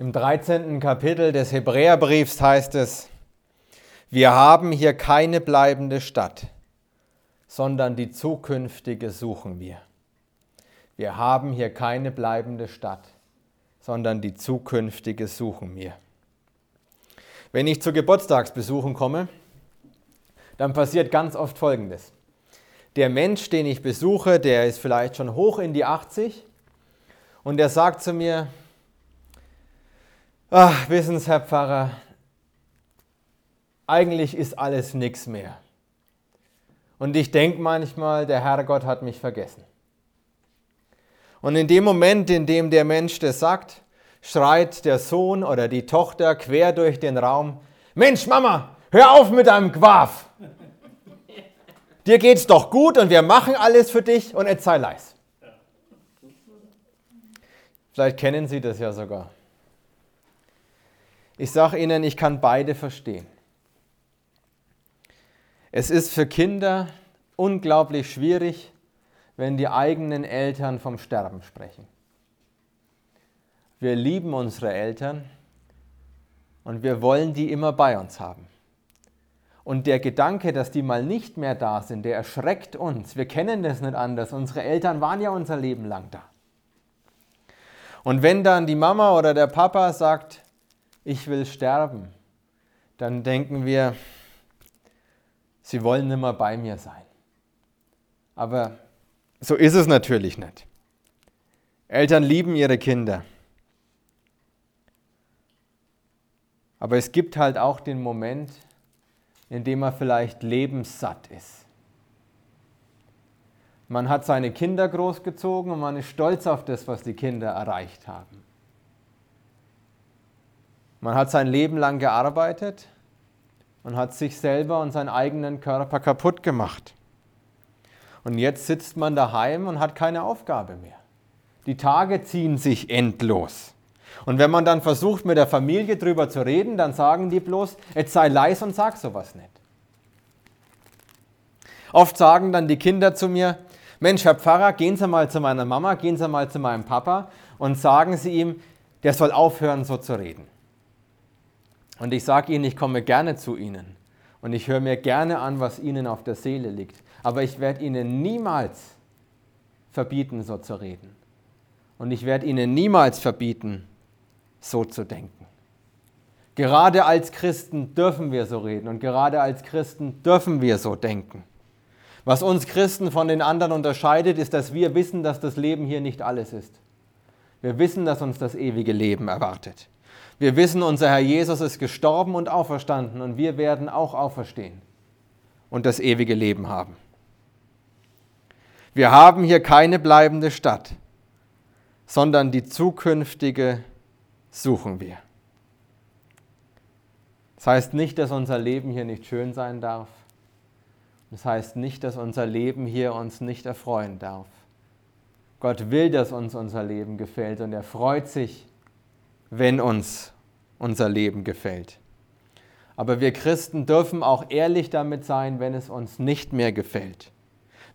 Im 13. Kapitel des Hebräerbriefs heißt es, wir haben hier keine bleibende Stadt, sondern die zukünftige suchen wir. Wir haben hier keine bleibende Stadt, sondern die zukünftige suchen wir. Wenn ich zu Geburtstagsbesuchen komme, dann passiert ganz oft Folgendes. Der Mensch, den ich besuche, der ist vielleicht schon hoch in die 80 und der sagt zu mir, ach, wissen Sie, Herr Pfarrer, eigentlich ist alles nichts mehr. Und ich denke manchmal, der Herrgott hat mich vergessen. Und in dem Moment, in dem der Mensch das sagt, schreit der Sohn oder die Tochter quer durch den Raum, Mensch, Mama, hör auf mit deinem Quaf. Dir geht's doch gut und wir machen alles für dich und jetzt sei leis. Vielleicht kennen Sie das ja sogar. Ich sage Ihnen, ich kann beide verstehen. Es ist für Kinder unglaublich schwierig, wenn die eigenen Eltern vom Sterben sprechen. Wir lieben unsere Eltern und wir wollen die immer bei uns haben. Und der Gedanke, dass die mal nicht mehr da sind, der erschreckt uns. Wir kennen das nicht anders. Unsere Eltern waren ja unser Leben lang da. Und wenn dann die Mama oder der Papa sagt, ich will sterben, dann denken wir, sie wollen nicht mehr bei mir sein. Aber so ist es natürlich nicht. Eltern lieben ihre Kinder. Aber es gibt halt auch den Moment, in dem er vielleicht lebenssatt ist. Man hat seine Kinder großgezogen und man ist stolz auf das, was die Kinder erreicht haben. Man hat sein Leben lang gearbeitet und hat sich selber und seinen eigenen Körper kaputt gemacht. Und jetzt sitzt man daheim und hat keine Aufgabe mehr. Die Tage ziehen sich endlos. Und wenn man dann versucht, mit der Familie drüber zu reden, dann sagen die bloß, jetzt sei leis und sag sowas nicht. Oft sagen dann die Kinder zu mir, Mensch, Herr Pfarrer, gehen Sie mal zu meiner Mama, gehen Sie mal zu meinem Papa und sagen Sie ihm, der soll aufhören, so zu reden. Und ich sage Ihnen, ich komme gerne zu Ihnen und ich höre mir gerne an, was Ihnen auf der Seele liegt. Aber ich werde Ihnen niemals verbieten, so zu reden. Und ich werde Ihnen niemals verbieten, so zu denken. Gerade als Christen dürfen wir so reden und gerade als Christen dürfen wir so denken. Was uns Christen von den anderen unterscheidet, ist, dass wir wissen, dass das Leben hier nicht alles ist. Wir wissen, dass uns das ewige Leben erwartet. Wir wissen, unser Herr Jesus ist gestorben und auferstanden und wir werden auch auferstehen und das ewige Leben haben. Wir haben hier keine bleibende Stadt, sondern die zukünftige suchen wir. Das heißt nicht, dass unser Leben hier nicht schön sein darf. Das heißt nicht, dass unser Leben hier uns nicht erfreuen darf. Gott will, dass uns unser Leben gefällt und er freut sich, wenn uns unser Leben gefällt. Aber wir Christen dürfen auch ehrlich damit sein, wenn es uns nicht mehr gefällt.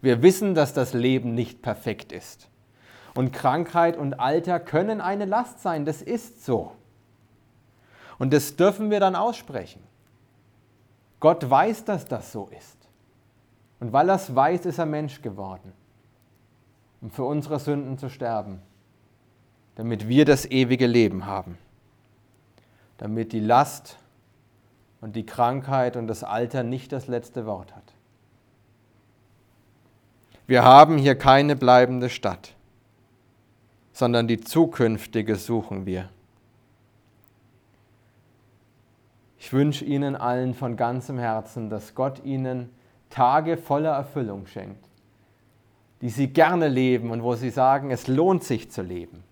Wir wissen, dass das Leben nicht perfekt ist. Und Krankheit und Alter können eine Last sein, das ist so. Und das dürfen wir dann aussprechen. Gott weiß, dass das so ist. Und weil er es weiß, ist er Mensch geworden, um für unsere Sünden zu sterben, damit wir das ewige Leben haben, damit die Last und die Krankheit und das Alter nicht das letzte Wort hat. Wir haben hier keine bleibende Stadt, sondern die zukünftige suchen wir. Ich wünsche Ihnen allen von ganzem Herzen, dass Gott Ihnen Tage voller Erfüllung schenkt, die sie gerne leben und wo sie sagen, es lohnt sich zu leben.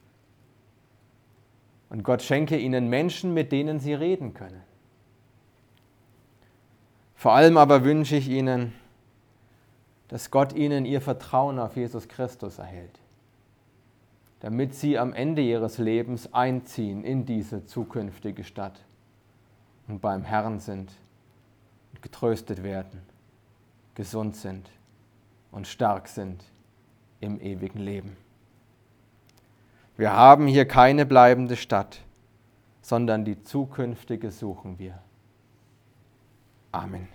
Und Gott schenke ihnen Menschen, mit denen sie reden können. Vor allem aber wünsche ich ihnen, dass Gott ihnen ihr Vertrauen auf Jesus Christus erhält, damit sie am Ende ihres Lebens einziehen in diese zukünftige Stadt und beim Herrn sind und getröstet werden gesund sind und stark sind im ewigen Leben. Wir haben hier keine bleibende Stadt, sondern die zukünftige suchen wir. Amen.